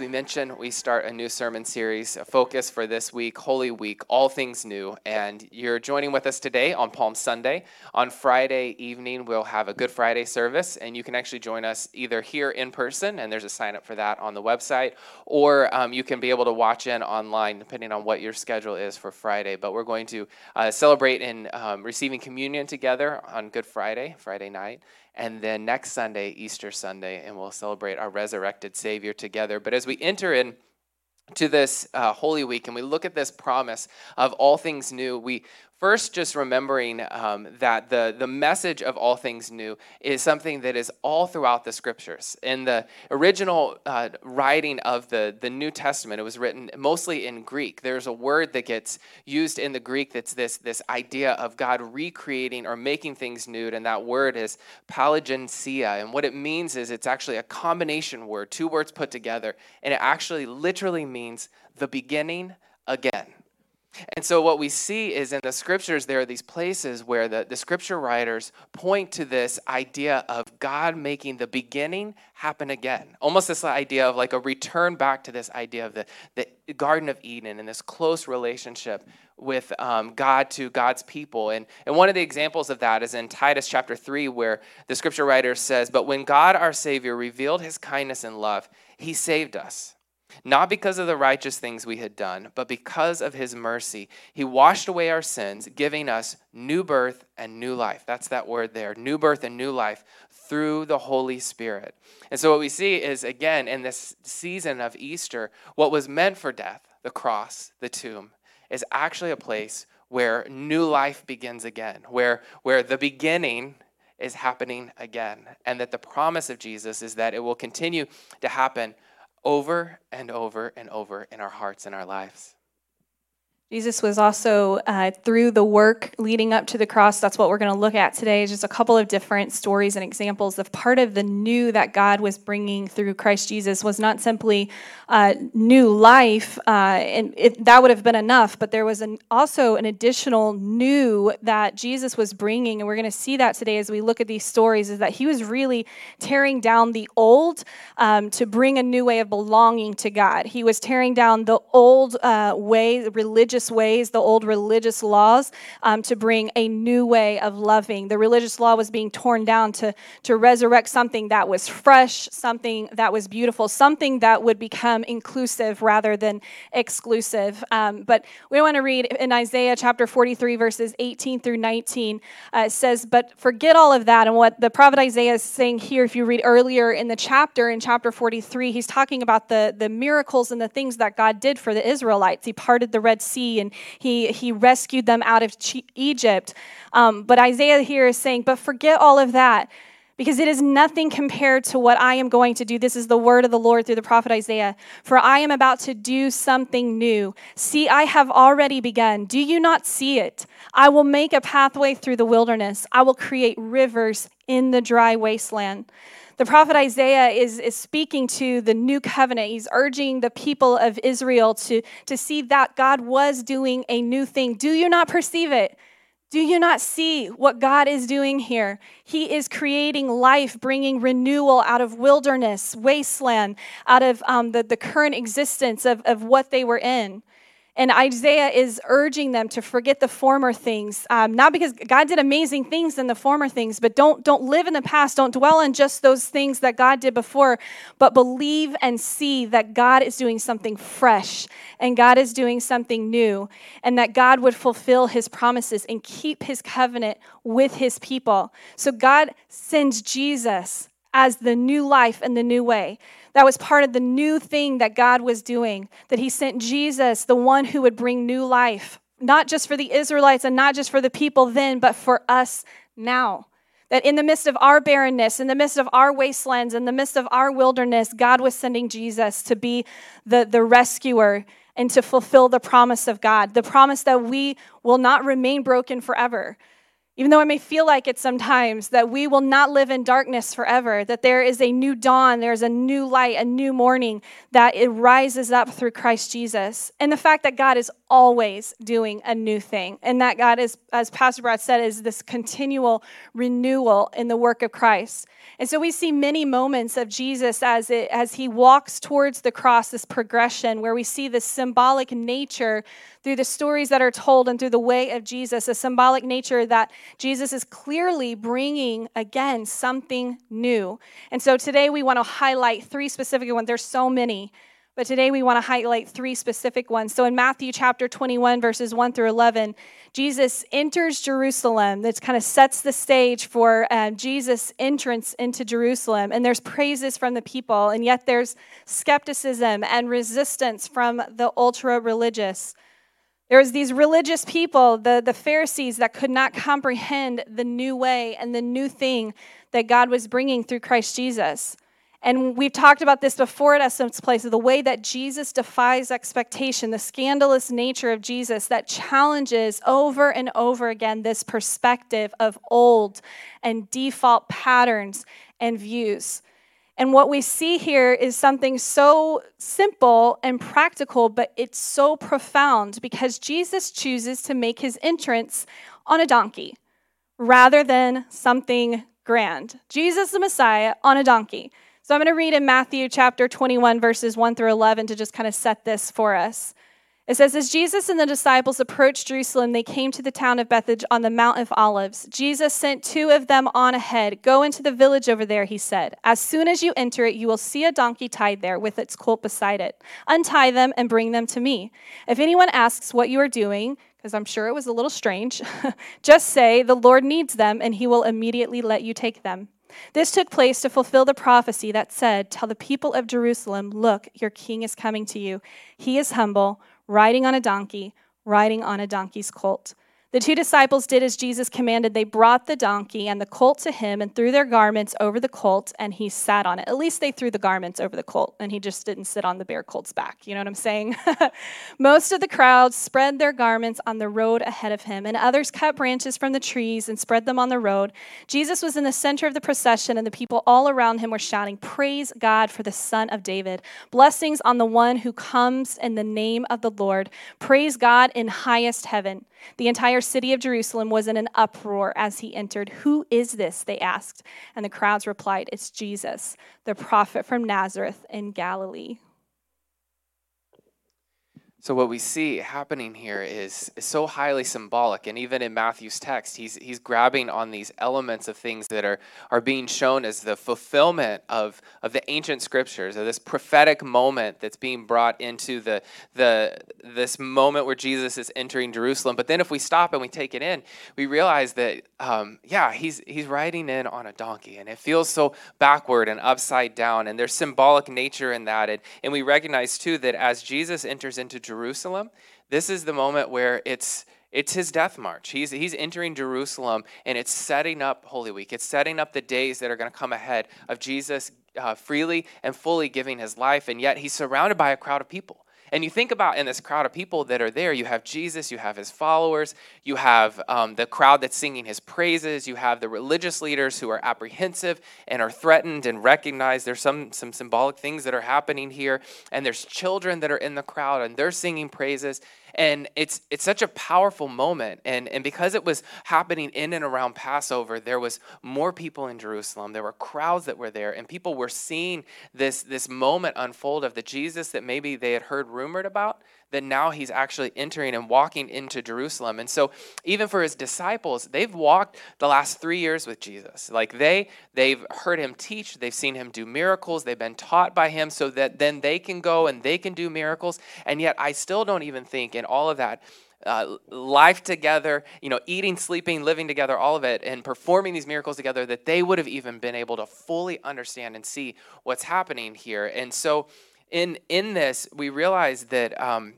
as we mentioned, we start a new sermon series, a focus for this week, Holy Week, all things new. And you're joining with us today on Palm Sunday. On Friday evening, we'll have a Good Friday service, and you can actually join us either here in person, and there's a sign up for that on the website, or um, you can be able to watch in online, depending on what your schedule is for Friday. But we're going to uh, celebrate in um, receiving communion together on Good Friday, Friday night and then next Sunday, Easter Sunday, and we'll celebrate our resurrected Savior together. But as we enter in to this uh, Holy Week and we look at this promise of all things new, we First, just remembering um, that the, the message of all things new is something that is all throughout the scriptures. In the original uh, writing of the, the New Testament, it was written mostly in Greek. There's a word that gets used in the Greek that's this, this idea of God recreating or making things new, and that word is palingenesia. And what it means is it's actually a combination word, two words put together, and it actually literally means the beginning again. And so, what we see is in the scriptures, there are these places where the, the scripture writers point to this idea of God making the beginning happen again. Almost this idea of like a return back to this idea of the, the Garden of Eden and this close relationship with um, God to God's people. And, and one of the examples of that is in Titus chapter 3, where the scripture writer says, But when God our Savior revealed his kindness and love, he saved us not because of the righteous things we had done, but because of his mercy. He washed away our sins, giving us new birth and new life. That's that word there new birth and new life through the Holy Spirit. And so, what we see is, again, in this season of Easter, what was meant for death, the cross, the tomb, is actually a place where new life begins again, where, where the beginning is happening again. And that the promise of Jesus is that it will continue to happen over and over and over in our hearts and our lives. Jesus was also uh, through the work leading up to the cross. That's what we're going to look at today. Just a couple of different stories and examples of part of the new that God was bringing through Christ Jesus was not simply uh, new life, uh, and it, that would have been enough, but there was an, also an additional new that Jesus was bringing, and we're going to see that today as we look at these stories. Is that He was really tearing down the old um, to bring a new way of belonging to God. He was tearing down the old uh, way, religious religious ways, the old religious laws, um, to bring a new way of loving. The religious law was being torn down to, to resurrect something that was fresh, something that was beautiful, something that would become inclusive rather than exclusive. Um, but we want to read in Isaiah chapter 43, verses 18 through 19. Uh, it says, But forget all of that. And what the prophet Isaiah is saying here, if you read earlier in the chapter, in chapter 43, he's talking about the, the miracles and the things that God did for the Israelites. He parted the Red Sea and he, he rescued them out of Egypt. Um, but Isaiah here is saying, but forget all of that because it is nothing compared to what I am going to do. This is the word of the Lord through the prophet Isaiah. For I am about to do something new. See, I have already begun. Do you not see it? I will make a pathway through the wilderness, I will create rivers in the dry wasteland. The prophet Isaiah is, is speaking to the new covenant. He's urging the people of Israel to, to see that God was doing a new thing. Do you not perceive it? Do you not see what God is doing here? He is creating life, bringing renewal out of wilderness, wasteland, out of um, the, the current existence of, of what they were in. And Isaiah is urging them to forget the former things, um, not because God did amazing things in the former things, but don't, don't live in the past. Don't dwell on just those things that God did before, but believe and see that God is doing something fresh and God is doing something new, and that God would fulfill his promises and keep his covenant with his people. So God sends Jesus as the new life and the new way. That was part of the new thing that God was doing, that He sent Jesus, the one who would bring new life, not just for the Israelites and not just for the people then, but for us now. That in the midst of our barrenness, in the midst of our wastelands, in the midst of our wilderness, God was sending Jesus to be the, the rescuer and to fulfill the promise of God, the promise that we will not remain broken forever, even though it may feel like it sometimes, that we will not live in darkness forever, that there is a new dawn, there's a new light, a new morning, that it rises up through Christ Jesus. And the fact that God is always doing a new thing, and that God is, as Pastor Brad said, is this continual renewal in the work of Christ. And so we see many moments of Jesus as, it, as he walks towards the cross, this progression where we see this symbolic nature through the stories that are told and through the way of Jesus, a symbolic nature that Jesus is clearly bringing again something new. And so today we want to highlight three specific ones. There's so many. But today we want to highlight three specific ones. So in Matthew chapter 21, verses 1 through 11, Jesus enters Jerusalem. That kind of sets the stage for uh, Jesus' entrance into Jerusalem. And there's praises from the people, and yet there's skepticism and resistance from the ultra religious. There was these religious people, the, the Pharisees, that could not comprehend the new way and the new thing that God was bringing through Christ Jesus. And we've talked about this before at Essence Place the way that Jesus defies expectation, the scandalous nature of Jesus that challenges over and over again this perspective of old and default patterns and views. And what we see here is something so simple and practical, but it's so profound because Jesus chooses to make his entrance on a donkey rather than something grand. Jesus, the Messiah, on a donkey. So I'm going to read in Matthew chapter 21, verses 1 through 11 to just kind of set this for us. It says, As Jesus and the disciples approached Jerusalem, they came to the town of Bethphage on the Mount of Olives. Jesus sent two of them on ahead. Go into the village over there, he said. As soon as you enter it, you will see a donkey tied there with its colt beside it. Untie them and bring them to me. If anyone asks what you are doing, because I'm sure it was a little strange, just say, The Lord needs them, and he will immediately let you take them. This took place to fulfill the prophecy that said, Tell the people of Jerusalem, look, your king is coming to you. He is humble, riding on a donkey, riding on a donkey's colt. The two disciples did as Jesus commanded. They brought the donkey and the colt to him and threw their garments over the colt, and he sat on it. At least they threw the garments over the colt, and he just didn't sit on the bare colt's back. You know what I'm saying? Most of the crowd spread their garments on the road ahead of him, and others cut branches from the trees and spread them on the road. Jesus was in the center of the procession, and the people all around him were shouting, Praise God for the Son of David. Blessings on the one who comes in the name of the Lord. Praise God in highest heaven. The entire city of Jerusalem was in an uproar as he entered. Who is this? They asked. And the crowds replied, It's Jesus, the prophet from Nazareth in Galilee. So what we see happening here is, is so highly symbolic, and even in Matthew's text, he's he's grabbing on these elements of things that are are being shown as the fulfillment of of the ancient scriptures, of this prophetic moment that's being brought into the the this moment where Jesus is entering Jerusalem. But then, if we stop and we take it in, we realize that um, yeah, he's he's riding in on a donkey, and it feels so backward and upside down, and there's symbolic nature in that, and, and we recognize too that as Jesus enters into this is the moment where it's it's his death march. He's, he's entering Jerusalem and it's setting up Holy Week. It's setting up the days that are going to come ahead of Jesus uh, freely and fully giving his life. And yet he's surrounded by a crowd of people. And you think about in this crowd of people that are there, you have Jesus, you have his followers, you have um, the crowd that's singing his praises, you have the religious leaders who are apprehensive and are threatened and recognize there's some, some symbolic things that are happening here. And there's children that are in the crowd and they're singing praises and it's it's such a powerful moment. And and because it was happening in and around passover there was more people in jerusalem. There were crowds that were there and people were seeing this this moment unfold of the jesus that maybe they had heard rumored about that now he's actually entering and walking into Jerusalem. And so even for his disciples, they've walked the last 3 years with Jesus. Like they they've heard him teach, they've seen him do miracles, they've been taught by him so that then they can go and they can do miracles. And yet I still don't even think in all of that uh, life together, you know, eating, sleeping, living together, all of it, and performing these miracles together, that they would have even been able to fully understand and see what's happening here. And so, in in this, we realize that um,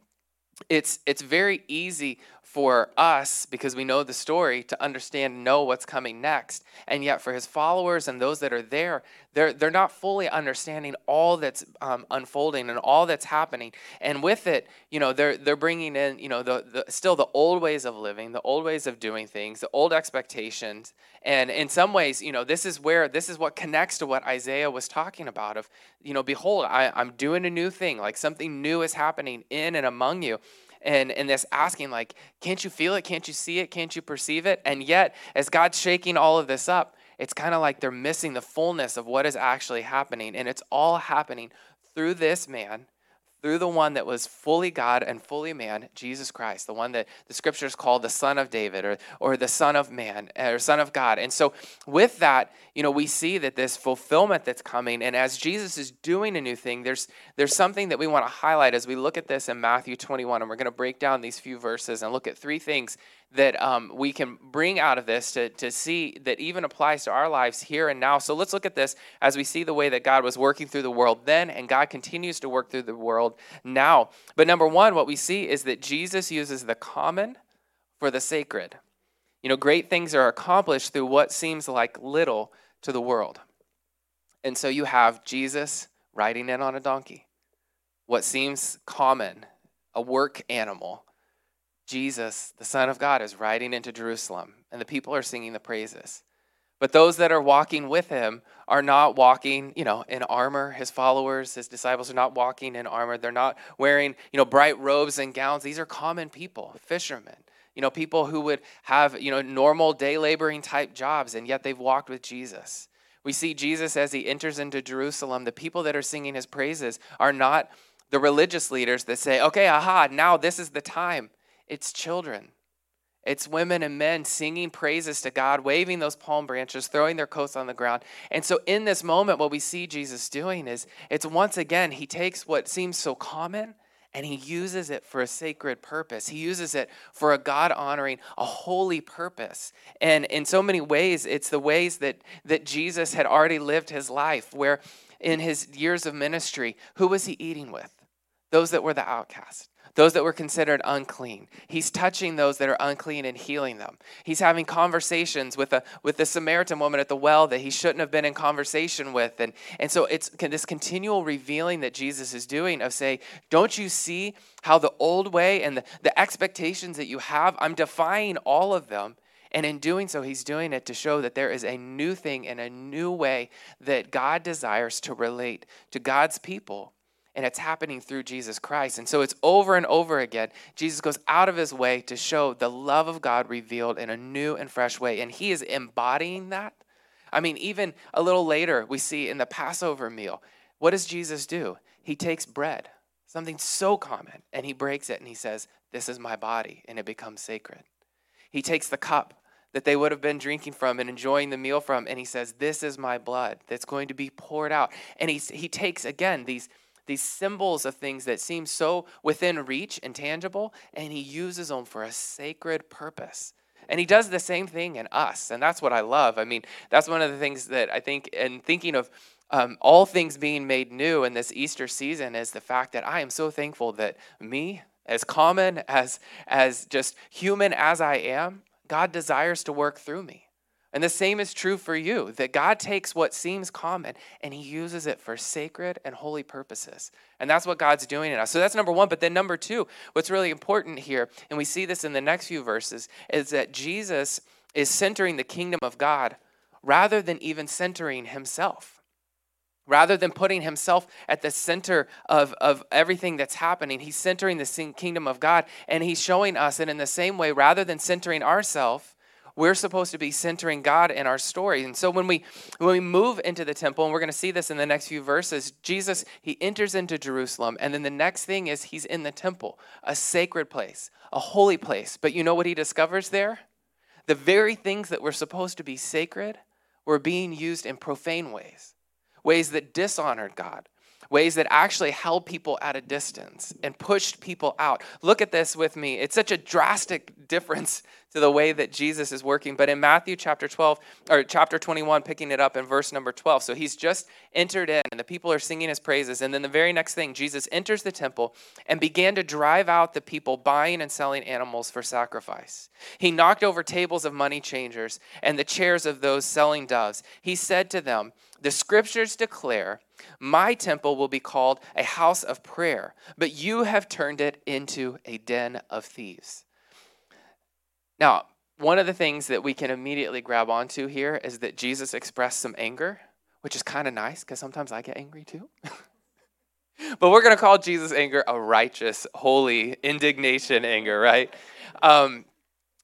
it's it's very easy for us, because we know the story, to understand know what's coming next. And yet, for his followers and those that are there, they're, they're not fully understanding all that's um, unfolding and all that's happening. And with it, you know, they're, they're bringing in, you know, the, the, still the old ways of living, the old ways of doing things, the old expectations. And in some ways, you know, this is where, this is what connects to what Isaiah was talking about of, you know, behold, I, I'm doing a new thing, like something new is happening in and among you and and this asking like can't you feel it? Can't you see it? Can't you perceive it? And yet as god's shaking all of this up it's kind of like they're missing the fullness of what is actually happening. And it's all happening through this man through the one that was fully God and fully man, Jesus Christ, the one that the scriptures call the Son of David or, or the Son of Man eh, or Son of God. And so, with that, you know, we see that this fulfillment that's coming, and as Jesus is doing a new thing, there's there's something that we want to highlight as we look at this in Matthew 21, and we're going to break down these few verses and look at three things that um, we can bring out of this to, to see that even applies to our lives here and now. So let's look at this as we see the way that God was working through the world then, and God continues to work through the world now. But number one, what we see is that Jesus uses the common for the sacred. You know, great things are accomplished through what seems like little to the world. And so you have Jesus riding in on a donkey, what seems common, a work animal Jesus, the Son of God, is riding into Jerusalem, and the people are singing the praises. But those that are walking with him are not walking, you know, in armor. His followers, his disciples are not walking in armor. They're not wearing, you know, bright robes and gowns. These are common people, fishermen, you know, people who would have, you know, normal day laboring type jobs, and yet they've walked with Jesus. We see Jesus as he enters into Jerusalem. The people that are singing his praises are not the religious leaders that say, okay, aha, now this is the time. It's children. It's women and men singing praises to God, waving those palm branches, throwing their coats on the ground. And so, in this moment, what we see Jesus doing is it's once again, he takes what seems so common and he uses it for a sacred purpose. He uses it for a God honoring, a holy purpose. And in so many ways, it's the ways that, that Jesus had already lived his life, where in his years of ministry, who was he eating with? Those that were the outcast those that were considered unclean. He's touching those that are unclean and healing them. He's having conversations with a with the Samaritan woman at the well that he shouldn't have been in conversation with. And, and so it's this continual revealing that Jesus is doing of say, don't you see how the old way and the, the expectations that you have, I'm defying all of them. And in doing so, he's doing it to show that there is a new thing and a new way that God desires to relate to God's people and it's happening through Jesus Christ. And so it's over and over again. Jesus goes out of his way to show the love of God revealed in a new and fresh way. And he is embodying that. I mean, even a little later, we see in the Passover meal, what does Jesus do? He takes bread, something so common, and he breaks it and he says, This is my body, and it becomes sacred. He takes the cup that they would have been drinking from and enjoying the meal from, and he says, This is my blood that's going to be poured out. And he, he takes, again, these these symbols of things that seem so within reach and tangible, and he uses them for a sacred purpose. And he does the same thing in us, and that's what I love. I mean, that's one of the things that I think, in thinking of um, all things being made new in this Easter season, is the fact that I am so thankful that me, as common as as just human as I am, God desires to work through me. And the same is true for you that God takes what seems common and he uses it for sacred and holy purposes. And that's what God's doing in us. So that's number one. But then, number two, what's really important here, and we see this in the next few verses, is that Jesus is centering the kingdom of God rather than even centering himself. Rather than putting himself at the center of, of everything that's happening, he's centering the kingdom of God. And he's showing us that in the same way, rather than centering ourselves, we're supposed to be centering God in our story. And so when we when we move into the temple, and we're going to see this in the next few verses, Jesus he enters into Jerusalem, and then the next thing is he's in the temple, a sacred place, a holy place. But you know what he discovers there? The very things that were supposed to be sacred were being used in profane ways, ways that dishonored God, ways that actually held people at a distance and pushed people out. Look at this with me. It's such a drastic difference to the way that Jesus is working. But in Matthew chapter 12, or chapter 21, picking it up in verse number 12. So he's just entered in, and the people are singing his praises. And then the very next thing, Jesus enters the temple and began to drive out the people buying and selling animals for sacrifice. He knocked over tables of money changers and the chairs of those selling doves. He said to them, The scriptures declare, My temple will be called a house of prayer, but you have turned it into a den of thieves. Now, one of the things that we can immediately grab onto here is that Jesus expressed some anger, which is kind of nice because sometimes I get angry too. but we're going to call Jesus' anger a righteous, holy indignation anger, right? Um,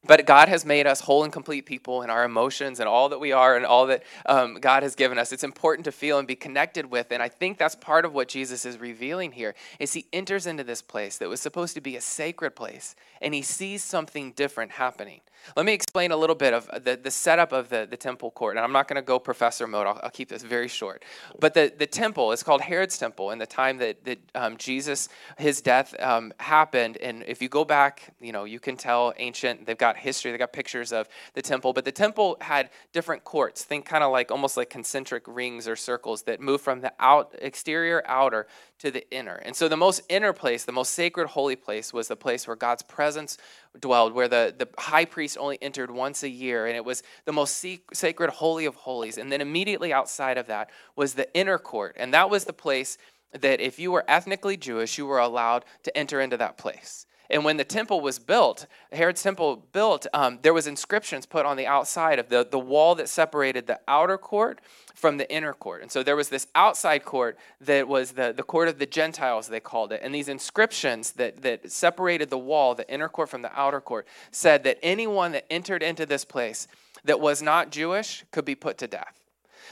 but God has made us whole and complete people in our emotions and all that we are and all that um, God has given us. It's important to feel and be connected with. And I think that's part of what Jesus is revealing here is he enters into this place that was supposed to be a sacred place and he sees something different happening. Let me explain a little bit of the, the setup of the, the temple court. And I'm not going to go professor mode, I'll, I'll, keep this very short. But the, the temple is called Herod's temple in the time that, that um, Jesus, his death um, happened. And if you go back, you know, you can tell ancient, they've got history, they've got pictures of the temple. But the temple had different courts. Think kind of like almost like concentric rings or circles that move from the out exterior outer to the inner. And so the most inner place, the most sacred holy place, was the place where God's presence dwelled, where the, the high priest only entered once a year. And it was the most sacred holy of holies. And then immediately outside of that was the inner court. And that was the place that if you were ethnically Jewish, you were allowed to enter into that place. And when the temple was built, Herod's temple built, um, there was inscriptions put on the outside of the, the wall that separated the outer court from the inner court. And so there was this outside court that was the, the court of the Gentiles, they called it. And these inscriptions that, that separated the wall, the inner court from the outer court, said that anyone that entered into this place that was not Jewish could be put to death.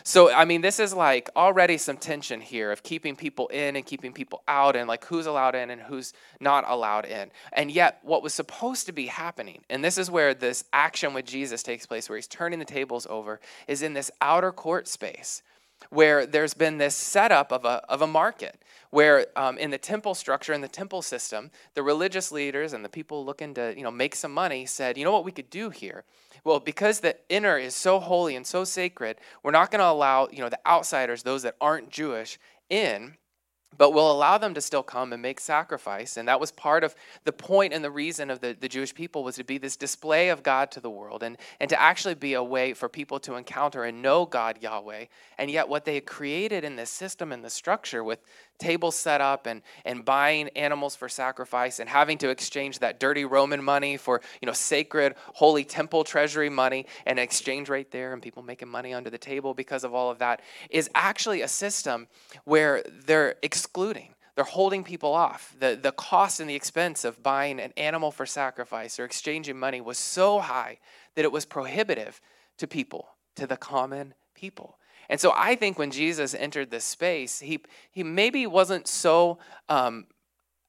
So, I mean, this is like already some tension here of keeping people in and keeping people out and like who's allowed in and who's not allowed in. And yet, what was supposed to be happening, and this is where this action with Jesus takes place, where he's turning the tables over, is in this outer court space where there's been this setup of a, of a market where um, in the temple structure in the temple system the religious leaders and the people looking to you know make some money said you know what we could do here? Well because the inner is so holy and so sacred we're not going to allow you know the outsiders those that aren't jewish in but will allow them to still come and make sacrifice. And that was part of the point and the reason of the, the jewish people was to be this display of god to the world and, and to actually be a way for people to encounter and know god yahweh. And yet what they had created in this system and the structure with tables set up and, and buying animals for sacrifice and having to exchange that dirty roman money for you know sacred holy temple treasury money and exchange rate there and people making money under the table because of all of that is actually a system where they're excluding they're holding people off. The, the cost and the expense of buying an animal for sacrifice or exchanging money was so high that it was prohibitive to people, to the common people. And so I think when Jesus entered this space, he, he maybe wasn't so um,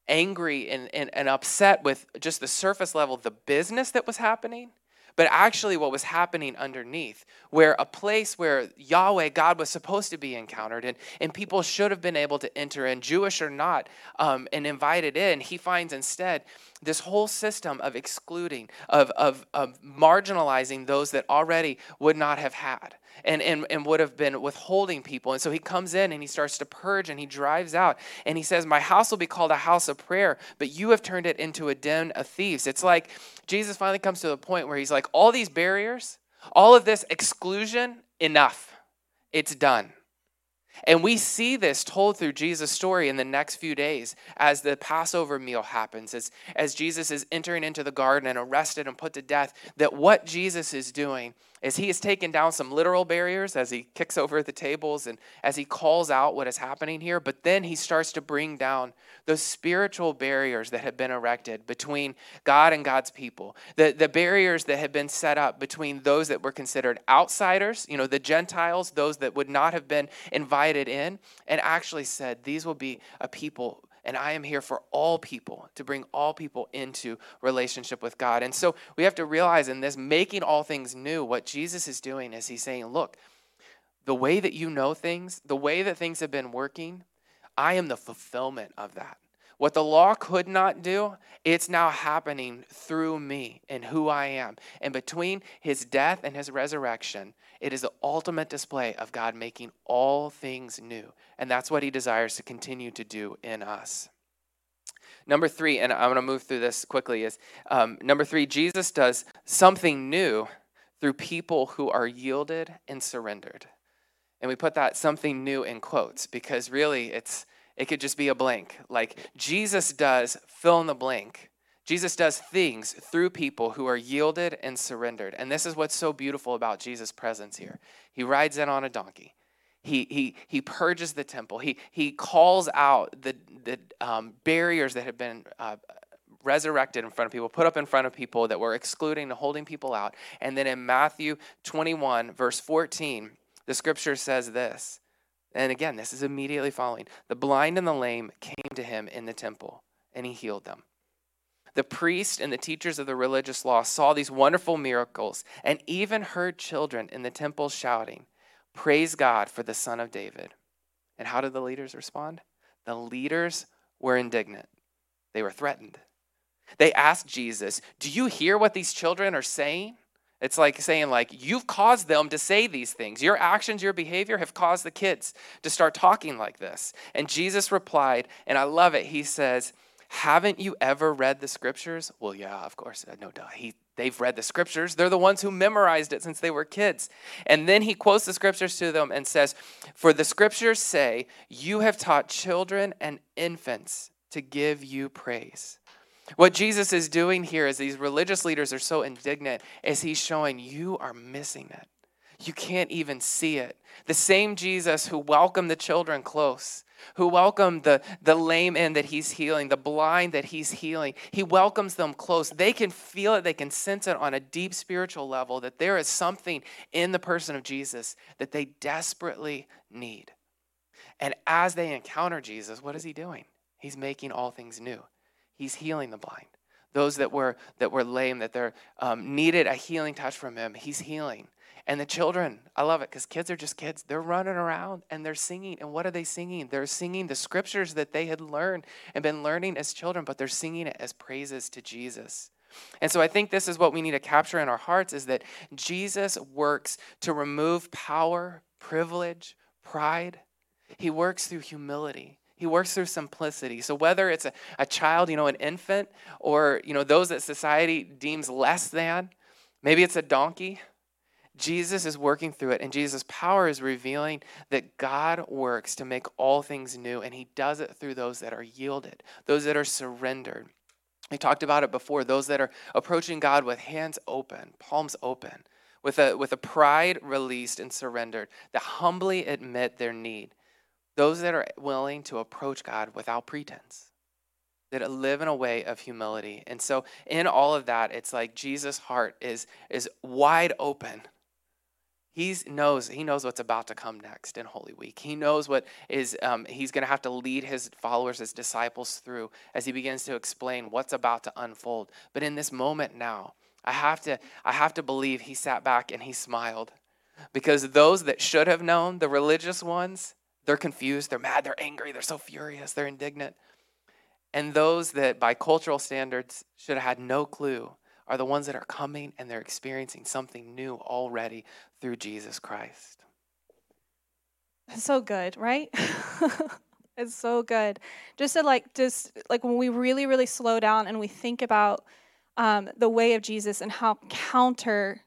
angry and, and, and upset with just the surface level the business that was happening but actually what was happening underneath, where a place where Yahweh, God, was supposed to be encountered, and, and people should have been able to enter in, Jewish or not, um, and invited in, he finds instead this whole system of excluding, of, of, of marginalizing those that already would not have had and, and, and would have been withholding people. And so he comes in and he starts to purge and he drives out and he says, My house will be called a house of prayer, but you have turned it into a den of thieves. It's like Jesus finally comes to the point where he's like, All these barriers, all of this exclusion, enough. It's done. And we see this told through Jesus' story in the next few days as the Passover meal happens, as, as Jesus is entering into the garden and arrested and put to death, that what Jesus is doing is he is taking down some literal barriers as he kicks over the tables and as he calls out what is happening here, but then he starts to bring down those spiritual barriers that have been erected between God and God's people, the, the barriers that have been set up between those that were considered outsiders, you know, the Gentiles, those that would not have been invited in, and actually said, These will be a people and I am here for all people, to bring all people into relationship with God. And so we have to realize in this making all things new, what Jesus is doing is he's saying, look, the way that you know things, the way that things have been working, I am the fulfillment of that. What the law could not do, it's now happening through me and who I am. And between his death and his resurrection, it is the ultimate display of God making all things new. And that's what he desires to continue to do in us. Number three, and I'm going to move through this quickly, is um, number three, Jesus does something new through people who are yielded and surrendered. And we put that something new in quotes because really it's it could just be a blank. Like Jesus does fill in the blank. Jesus does things through people who are yielded and surrendered. And this is what's so beautiful about Jesus' presence here. He rides in on a donkey. He, he, he purges the temple. He, he calls out the, the um, barriers that have been uh, resurrected in front of people, put up in front of people that were excluding and holding people out. And then in Matthew 21, verse 14, the scripture says this and again, this is immediately following. The blind and the lame came to him in the temple, and he healed them. The priest and the teachers of the religious law saw these wonderful miracles and even heard children in the temple shouting, Praise God for the Son of David. And how did the leaders respond? The leaders were indignant, they were threatened. They asked Jesus, Do you hear what these children are saying? It's like saying, like, you've caused them to say these things. Your actions, your behavior have caused the kids to start talking like this. And Jesus replied, and I love it. He says, Haven't you ever read the scriptures? Well, yeah, of course. Uh, no doubt. He, they've read the scriptures. They're the ones who memorized it since they were kids. And then he quotes the scriptures to them and says, For the scriptures say, You have taught children and infants to give you praise. What Jesus is doing here is these religious leaders are so indignant is he's showing you are missing it. You can't even see it. The same Jesus who welcomed the children close, who welcomed the, the lame in that he's healing, the blind that he's healing, he welcomes them close. They can feel it, they can sense it on a deep spiritual level that there is something in the person of Jesus that they desperately need. And as they encounter Jesus, what is he doing? He's making all things new. He's healing the blind. Those that were that were lame, that they um, needed a healing touch from him, he's healing. And the children, I love it because kids are just kids. They're running around and they're singing. And what are they singing? They're singing the scriptures that they had learned and been learning as children, but they're singing it as praises to Jesus. And so I think this is what we need to capture in our hearts is that Jesus works to remove power, privilege, pride. He works through humility. He works through simplicity. So whether it's a, a child, you know, an infant, or you know, those that society deems less than, maybe it's a donkey. Jesus is working through it, and Jesus' power is revealing that God works to make all things new, and He does it through those that are yielded, those that are surrendered. We talked about it before those that are approaching God with hands open, palms open, with a, with a pride released and surrendered, that humbly admit their need those that are willing to approach God without pretense, that live in a way of humility. And so, in all of that, it's like Jesus' heart is, is wide open. He knows he knows what's about to come next in Holy Week. He knows what is um, he's going to have to lead his followers, his disciples through as he begins to explain what's about to unfold. But in this moment now, I have to I have to believe he sat back and he smiled because those that should have known, the religious ones, they're confused, they're mad, they're angry, they're so furious, they're indignant. And those that, by cultural standards, should have had no clue are the ones that are coming and they're experiencing something new already through Jesus Christ. It's so good, right? it's so good. Just to like, just like when we really, really slow down and we think about um, the way of Jesus and how counter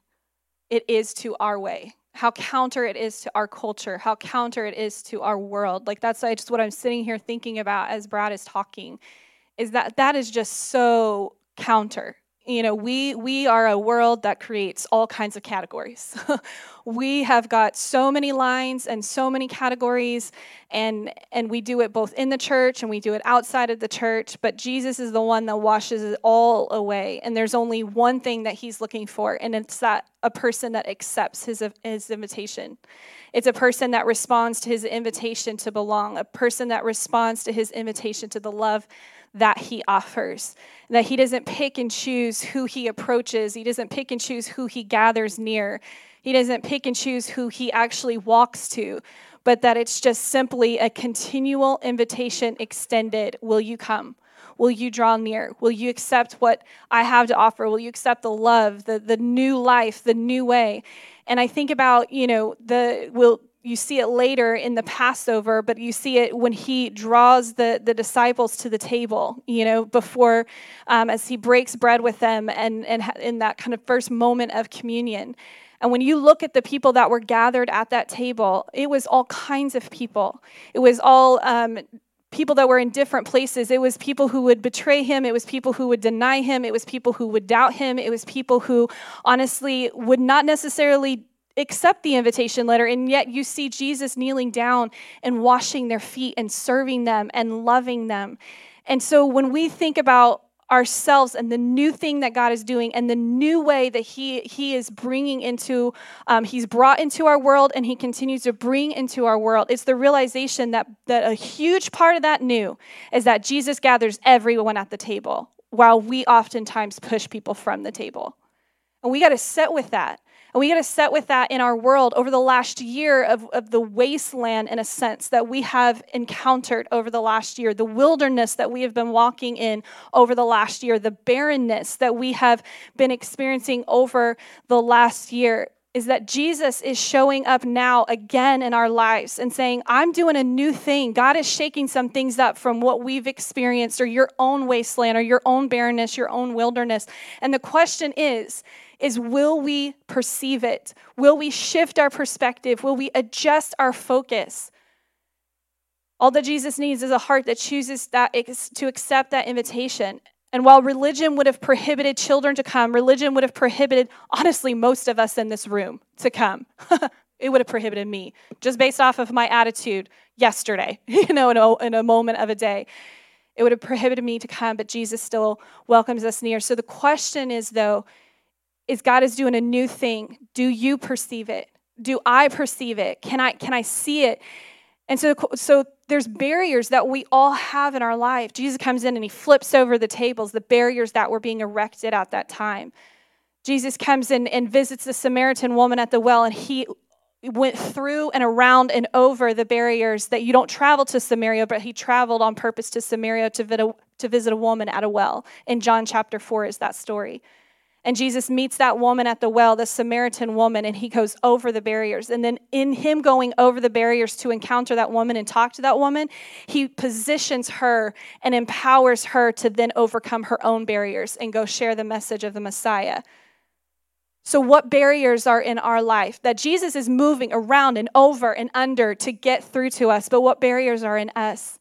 it is to our way how counter it is to our culture, how counter it is to our world. Like that's just what I'm sitting here thinking about as Brad is talking is that that is just so counter you know we we are a world that creates all kinds of categories. We have got so many lines and so many categories and and we do it both in the church and we do it outside of the church but jesus is the one that washes it all away and there's only one thing that he's looking for and it's that a person that accepts his his invitation. It's a person that responds to his invitation to belong a person that responds to his invitation to the love that he offers. That he doesn't pick and choose who he approaches, he doesn't pick and choose who he gathers near, he doesn't pick and choose who he actually walks to. but that it's just simply a continual invitation extended. Will you come? Will you draw near? Will you accept what I have to offer? Will you accept the love, the, the new life, the new way? And I think about, you know, the will you see it later in the Passover, but you see it when he draws the, the disciples to the table, you know, before um, as he breaks bread with them and, and in that kind of first moment of communion. And when you look at the people that were gathered at that table, it was all kinds of people. It was all um, people that were in different places. It was people who would betray him. It was people who would deny him. It was people who would doubt him. It was people who honestly would not necessarily accept the invitation letter. And yet you see Jesus kneeling down and washing their feet and serving them and loving them. And so when we think about ourselves and the new thing that God is doing and the new way that He He is bringing into um, He's brought into our world and He continues to bring into our world. It's the realization that that a huge part of that new is that Jesus gathers everyone at the table, while we oftentimes push people from the table, and we got to sit with that. And we got to set with that in our world over the last year of, of the wasteland, in a sense, that we have encountered over the last year, the wilderness that we have been walking in over the last year, the barrenness that we have been experiencing over the last year. Is that Jesus is showing up now again in our lives and saying, I'm doing a new thing. God is shaking some things up from what we've experienced, or your own wasteland, or your own barrenness, your own wilderness. And the question is, is will we perceive it? Will we shift our perspective? Will we adjust our focus? All that Jesus needs is a heart that chooses that to accept that invitation. And while religion would have prohibited children to come, religion would have prohibited, honestly, most of us in this room to come. it would have prohibited me just based off of my attitude yesterday, you know, in a, in a moment of a day. It would have prohibited me to come, but Jesus still welcomes us near. So the question is, though, is God is doing a new thing. Do you perceive it? Do I perceive it? Can I can I see it? And so so there's barriers that we all have in our life. Jesus comes in and he flips over the tables, the barriers that were being erected at that time. Jesus comes in and visits the Samaritan woman at the well and he went through and around and over the barriers that you don't travel to Samaria, but he traveled on purpose to Samaria to, to visit a woman at a well. In John chapter 4 is that story. And Jesus meets that woman at the well, the Samaritan woman, and he goes over the barriers. And then, in him going over the barriers to encounter that woman and talk to that woman, he positions her and empowers her to then overcome her own barriers and go share the message of the Messiah. So, what barriers are in our life that Jesus is moving around and over and under to get through to us? But what barriers are in us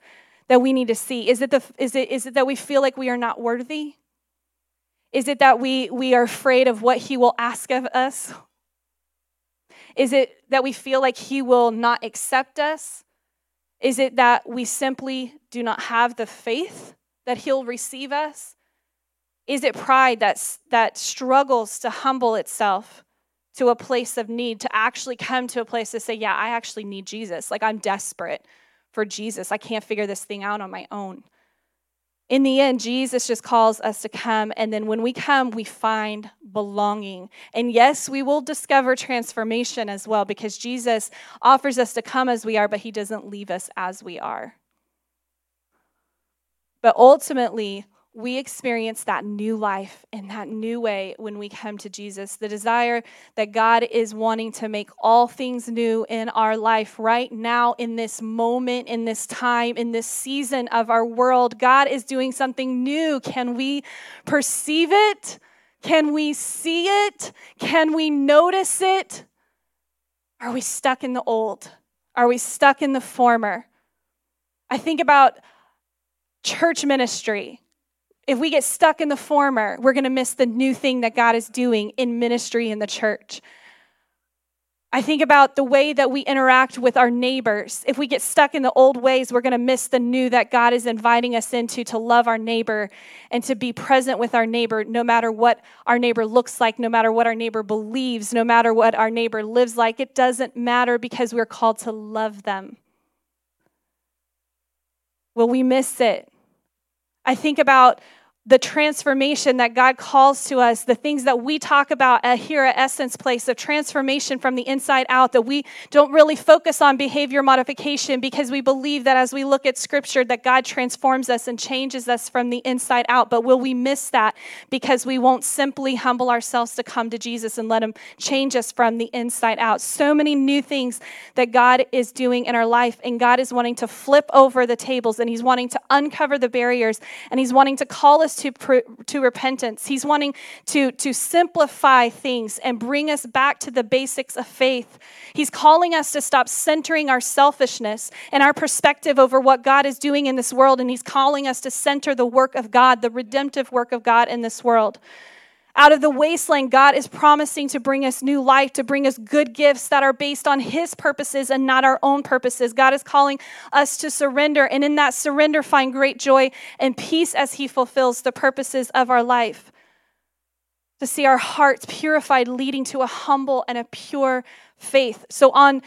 that we need to see? Is it, the, is it, is it that we feel like we are not worthy? Is it that we, we are afraid of what he will ask of us? Is it that we feel like he will not accept us? Is it that we simply do not have the faith that he'll receive us? Is it pride that's, that struggles to humble itself to a place of need, to actually come to a place to say, Yeah, I actually need Jesus. Like I'm desperate for Jesus. I can't figure this thing out on my own in the end, Jesus just calls us to come. And then when we come, we find belonging. And yes, we will discover transformation as well because Jesus offers us to come as we are, but he doesn't leave us as we are. But ultimately, we experience that new life in that new way when we come to Jesus. The desire that God is wanting to make all things new in our life right now, in this moment, in this time, in this season of our world. God is doing something new. Can we perceive it? Can we see it? Can we notice it? Are we stuck in the old? Are we stuck in the former? I think about church ministry if we get stuck in the former, we're going to miss the new thing that God is doing in ministry in the church. I think about the way that we interact with our neighbors. If we get stuck in the old ways, we're going to miss the new that God is inviting us into to love our neighbor and to be present with our neighbor, no matter what our neighbor looks like, no matter what our neighbor believes, no matter what our neighbor lives like. It doesn't matter because we're called to love them. Will we miss it? I think about the transformation that God calls to us, the things that we talk about here at Essence Place the transformation from the inside out, that we don't really focus on behavior modification because we believe that as we look at scripture that God transforms us and changes us from the inside out. But will we miss that because we won't simply humble ourselves to come to Jesus and let him change us from the inside out? So many new things that God is doing in our life and God is wanting to flip over the tables and he's wanting to uncover the barriers and he's wanting to call us to, to repentance. He's wanting to, to simplify things and bring us back to the basics of faith. He's calling us to stop centering our selfishness and our perspective over what God is doing in this world. And He's calling us to center the work of God, the redemptive work of God in this world. Out of the wasteland, God is promising to bring us new life, to bring us good gifts that are based on His purposes and not our own purposes. God is calling us to surrender, and in that surrender, find great joy and peace as He fulfills the purposes of our life. To see our hearts purified, leading to a humble and a pure faith. So, on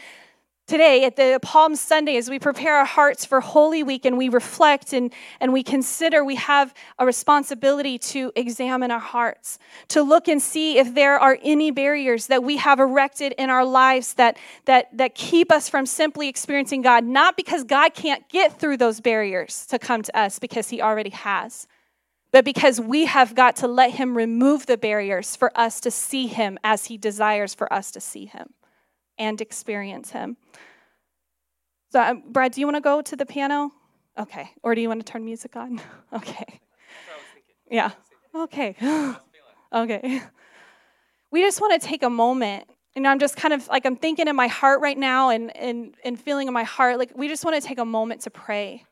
Today, at the Palm Sunday, as we prepare our hearts for Holy Week and we reflect and, and we consider, we have a responsibility to examine our hearts, to look and see if there are any barriers that we have erected in our lives that, that, that keep us from simply experiencing God, not because God can't get through those barriers to come to us, because He already has, but because we have got to let Him remove the barriers for us to see Him as He desires for us to see Him and experience Him. So, um, Brad, do you want to go to the piano? Okay. Or do you want to turn music on? okay. Yeah. Okay. okay. We just want to take a moment. And I'm just kind of like, I'm thinking in my heart right now and, and, and feeling in my heart, like, we just want to take a moment to pray.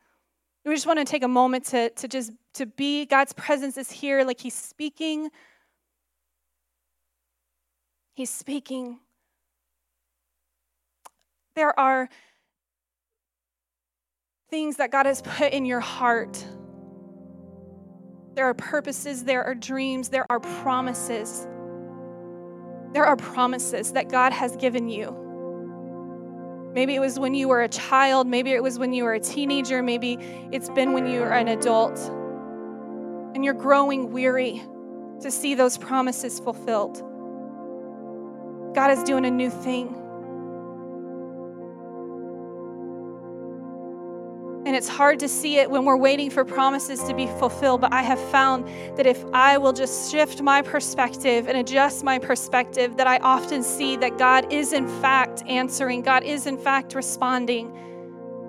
We just want to take a moment to, to just to be God's presence is here, like He's speaking. He's speaking. There are things that God has put in your heart. There are purposes, there are dreams, there are promises. There are promises that God has given you. Maybe it was when you were a child, maybe it was when you were a teenager, maybe it's been when you were an adult. And you're growing weary to see those promises fulfilled. God is doing a new thing. And it's hard to see it when we're waiting for promises to be fulfilled. But I have found that if I will just shift my perspective and adjust my perspective, that I often see that God is in fact answering, God is in fact responding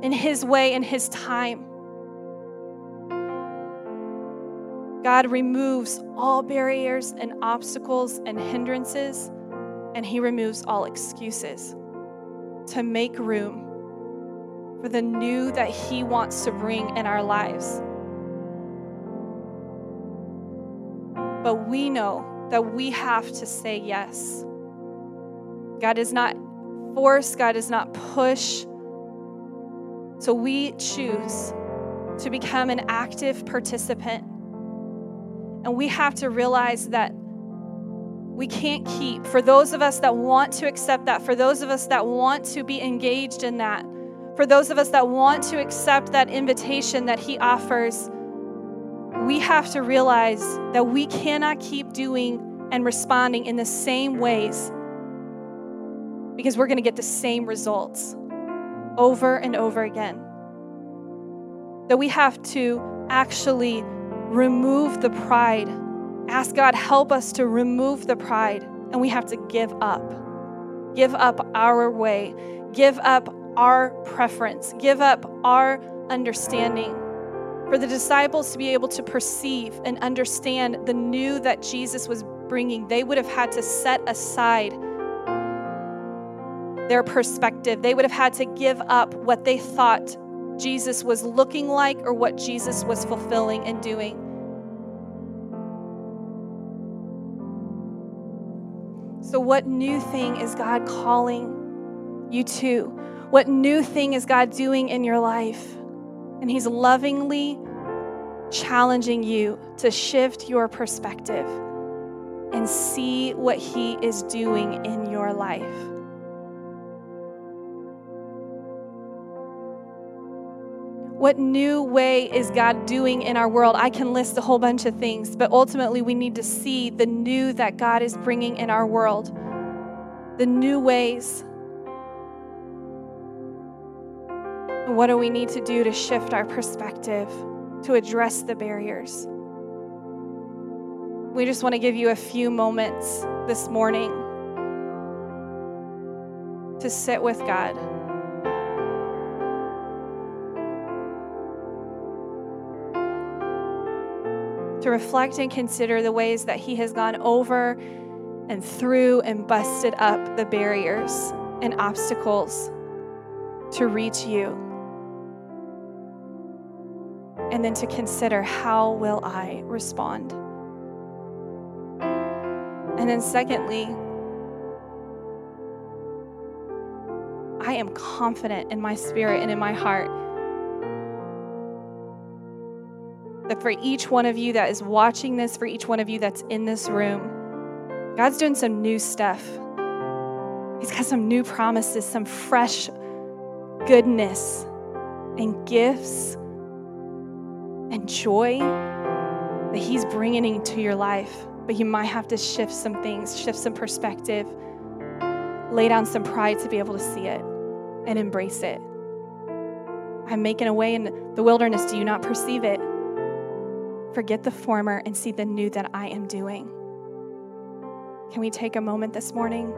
in His way, in His time. God removes all barriers and obstacles and hindrances, and He removes all excuses to make room for the new that He wants to bring in our lives. But we know that we have to say yes. God does not force, God does not push. So we choose to become an active participant. And we have to realize that we can't keep, for those of us that want to accept that, for those of us that want to be engaged in that, for those of us that want to accept that invitation that He offers, we have to realize that we cannot keep doing and responding in the same ways because we're going to get the same results over and over again. That we have to actually remove the pride. Ask God, help us to remove the pride, and we have to give up. Give up our way, give up our preference, give up our understanding. For the disciples to be able to perceive and understand the new that Jesus was bringing, they would have had to set aside their perspective. They would have had to give up what they thought Jesus was looking like or what Jesus was fulfilling and doing. So, what new thing is God calling you to? What new thing is God doing in your life? And He's lovingly challenging you to shift your perspective and see what He is doing in your life. What new way is God doing in our world? I can list a whole bunch of things, but ultimately we need to see the new that God is bringing in our world, the new ways. What do we need to do to shift our perspective, to address the barriers? We just want to give you a few moments this morning to sit with God. To reflect and consider the ways that He has gone over and through and busted up the barriers and obstacles to reach you. And then to consider how will I respond? And then, secondly, I am confident in my spirit and in my heart that for each one of you that is watching this, for each one of you that's in this room, God's doing some new stuff. He's got some new promises, some fresh goodness and gifts and joy that He's bringing into your life. But you might have to shift some things, shift some perspective, lay down some pride to be able to see it and embrace it. I'm making a way in the wilderness. Do you not perceive it? Forget the former and see the new that I am doing. Can we take a moment this morning?